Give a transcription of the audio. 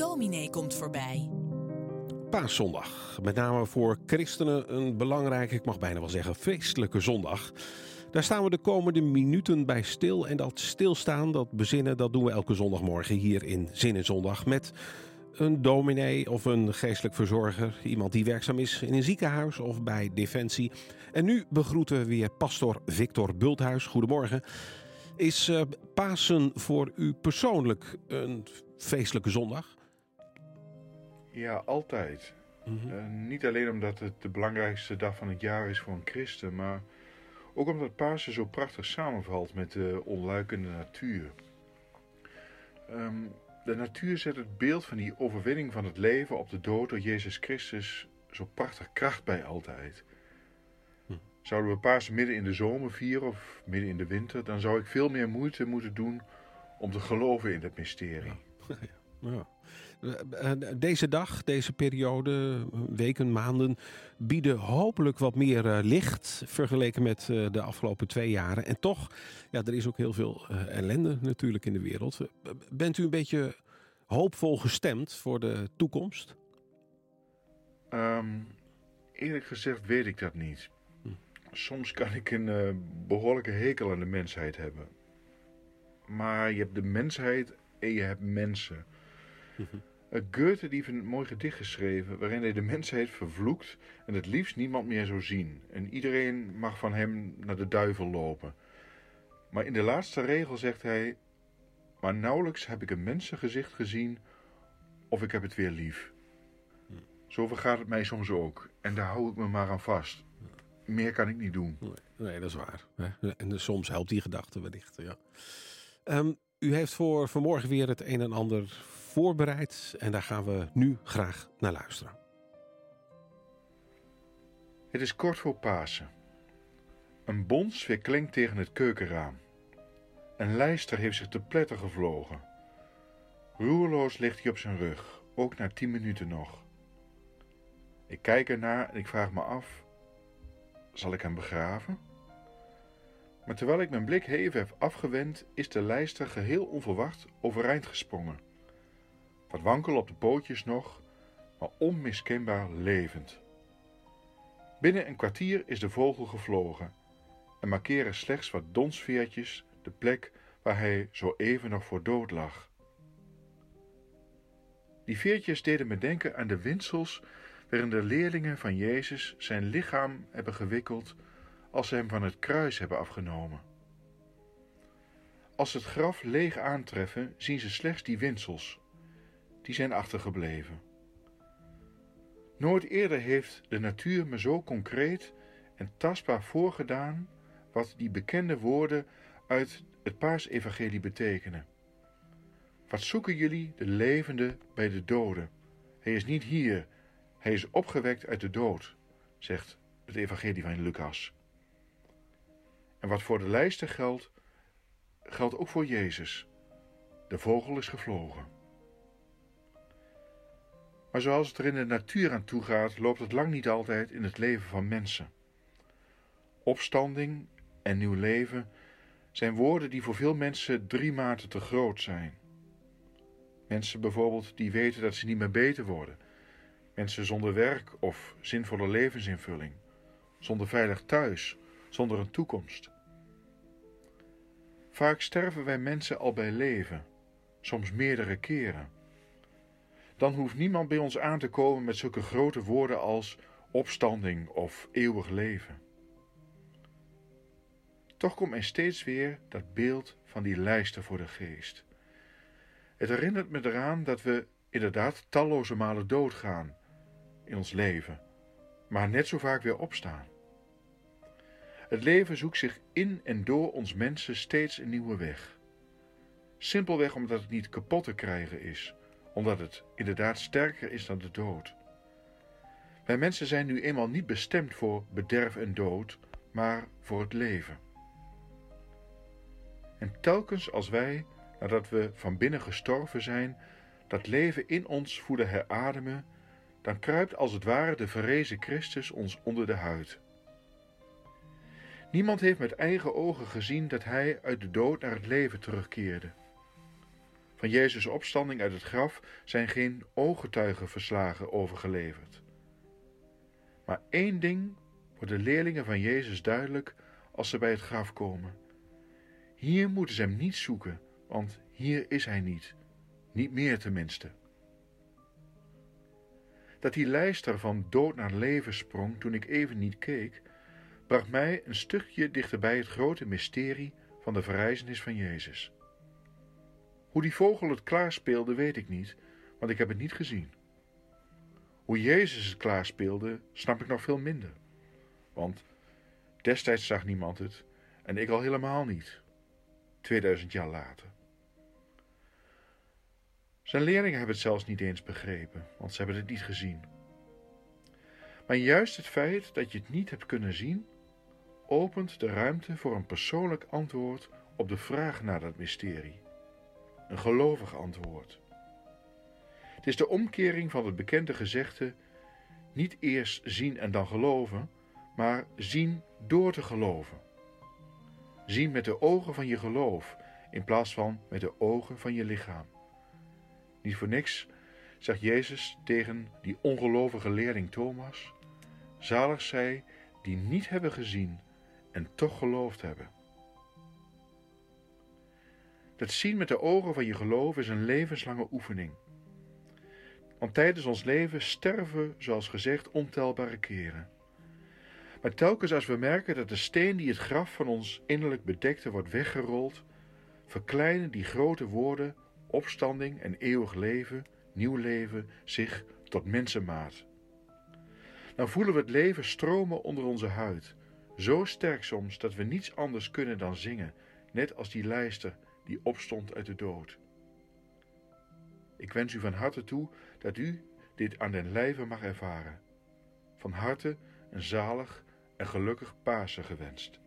dominee komt voorbij. Paaszondag. Met name voor christenen een belangrijke, ik mag bijna wel zeggen, feestelijke zondag. Daar staan we de komende minuten bij stil. En dat stilstaan, dat bezinnen, dat doen we elke zondagmorgen hier in Zin en Zondag. Met een dominee of een geestelijk verzorger. Iemand die werkzaam is in een ziekenhuis of bij Defensie. En nu begroeten we weer pastor Victor Bulthuis. Goedemorgen. Is uh, Pasen voor u persoonlijk een feestelijke zondag? Ja, altijd. Mm -hmm. uh, niet alleen omdat het de belangrijkste dag van het jaar is voor een christen, maar ook omdat Pasen zo prachtig samenvalt met de onluikende natuur. Um, de natuur zet het beeld van die overwinning van het leven op de dood door Jezus Christus zo prachtig kracht bij altijd. Hm. Zouden we Pasen midden in de zomer vieren of midden in de winter, dan zou ik veel meer moeite moeten doen om te geloven in het mysterie. Ja. Ja. Deze dag, deze periode, weken, maanden, bieden hopelijk wat meer licht vergeleken met de afgelopen twee jaren. En toch, ja, er is ook heel veel ellende natuurlijk in de wereld. Bent u een beetje hoopvol gestemd voor de toekomst? Um, eerlijk gezegd weet ik dat niet. Hm. Soms kan ik een behoorlijke hekel aan de mensheid hebben. Maar je hebt de mensheid en je hebt mensen. Uh, Goethe die heeft een mooi gedicht geschreven waarin hij de mensheid vervloekt en het liefst niemand meer zou zien. En iedereen mag van hem naar de duivel lopen. Maar in de laatste regel zegt hij: Maar nauwelijks heb ik een mensengezicht gezien of ik heb het weer lief. Zo vergaat het mij soms ook. En daar hou ik me maar aan vast. Meer kan ik niet doen. Nee, nee dat is waar. En soms helpt die gedachte wellicht. Ja. Um, u heeft voor vanmorgen weer het een en ander voorbereid. En daar gaan we nu graag naar luisteren. Het is kort voor Pasen. Een bons weer klinkt tegen het keukenraam. Een lijster heeft zich te pletter gevlogen. Roerloos ligt hij op zijn rug, ook na tien minuten nog. Ik kijk ernaar en ik vraag me af: zal ik hem begraven? Maar terwijl ik mijn blik even heb afgewend, is de lijster geheel onverwacht overeind gesprongen. Wat wankel op de pootjes nog, maar onmiskenbaar levend. Binnen een kwartier is de vogel gevlogen en markeren slechts wat donsveertjes de plek waar hij zo even nog voor dood lag. Die veertjes deden me denken aan de windsels waarin de leerlingen van Jezus zijn lichaam hebben gewikkeld als ze hem van het kruis hebben afgenomen. Als ze het graf leeg aantreffen, zien ze slechts die windsels. Die zijn achtergebleven. Nooit eerder heeft de natuur me zo concreet en tastbaar voorgedaan wat die bekende woorden uit het paasevangelie betekenen. Wat zoeken jullie de levende bij de doden? Hij is niet hier, hij is opgewekt uit de dood, zegt het evangelie van Lucas. En wat voor de lijsten geldt, geldt ook voor Jezus. De vogel is gevlogen. Maar zoals het er in de natuur aan toe gaat, loopt het lang niet altijd in het leven van mensen. Opstanding en nieuw leven zijn woorden die voor veel mensen drie maten te groot zijn. Mensen bijvoorbeeld die weten dat ze niet meer beter worden. Mensen zonder werk of zinvolle levensinvulling. Zonder veilig thuis zonder een toekomst. Vaak sterven wij mensen al bij leven, soms meerdere keren. Dan hoeft niemand bij ons aan te komen met zulke grote woorden als opstanding of eeuwig leven. Toch komt mij steeds weer dat beeld van die lijster voor de geest. Het herinnert me eraan dat we inderdaad talloze malen doodgaan in ons leven, maar net zo vaak weer opstaan. Het leven zoekt zich in en door ons mensen steeds een nieuwe weg. Simpelweg omdat het niet kapot te krijgen is, omdat het inderdaad sterker is dan de dood. Wij mensen zijn nu eenmaal niet bestemd voor bederf en dood, maar voor het leven. En telkens als wij, nadat we van binnen gestorven zijn, dat leven in ons voelen herademen, dan kruipt als het ware de verrezen Christus ons onder de huid. Niemand heeft met eigen ogen gezien dat hij uit de dood naar het leven terugkeerde. Van Jezus' opstanding uit het graf zijn geen ooggetuigenverslagen overgeleverd. Maar één ding wordt de leerlingen van Jezus duidelijk als ze bij het graf komen. Hier moeten ze hem niet zoeken, want hier is hij niet. Niet meer tenminste. Dat die lijster van dood naar leven sprong toen ik even niet keek, bracht mij een stukje dichterbij het grote mysterie van de verrijzenis van Jezus. Hoe die vogel het klaarspeelde, weet ik niet, want ik heb het niet gezien. Hoe Jezus het klaarspeelde, snap ik nog veel minder. Want destijds zag niemand het en ik al helemaal niet. 2000 jaar later. Zijn leerlingen hebben het zelfs niet eens begrepen, want ze hebben het niet gezien. Maar juist het feit dat je het niet hebt kunnen zien, opent de ruimte voor een persoonlijk antwoord op de vraag naar dat mysterie. Een gelovig antwoord. Het is de omkering van het bekende gezegde: niet eerst zien en dan geloven, maar zien door te geloven. Zien met de ogen van je geloof in plaats van met de ogen van je lichaam. Niet voor niks zegt Jezus tegen die ongelovige leerling Thomas: Zalig zij die niet hebben gezien en toch geloofd hebben. Dat zien met de ogen van je geloof is een levenslange oefening. Want tijdens ons leven sterven, zoals gezegd, ontelbare keren. Maar telkens als we merken dat de steen die het graf van ons innerlijk bedekte wordt weggerold, verkleinen die grote woorden opstanding en eeuwig leven, nieuw leven, zich tot mensenmaat. Dan voelen we het leven stromen onder onze huid, zo sterk soms dat we niets anders kunnen dan zingen, net als die lijster die opstond uit de dood. Ik wens u van harte toe dat u dit aan den lijve mag ervaren. Van harte een zalig en gelukkig Pasen gewenst.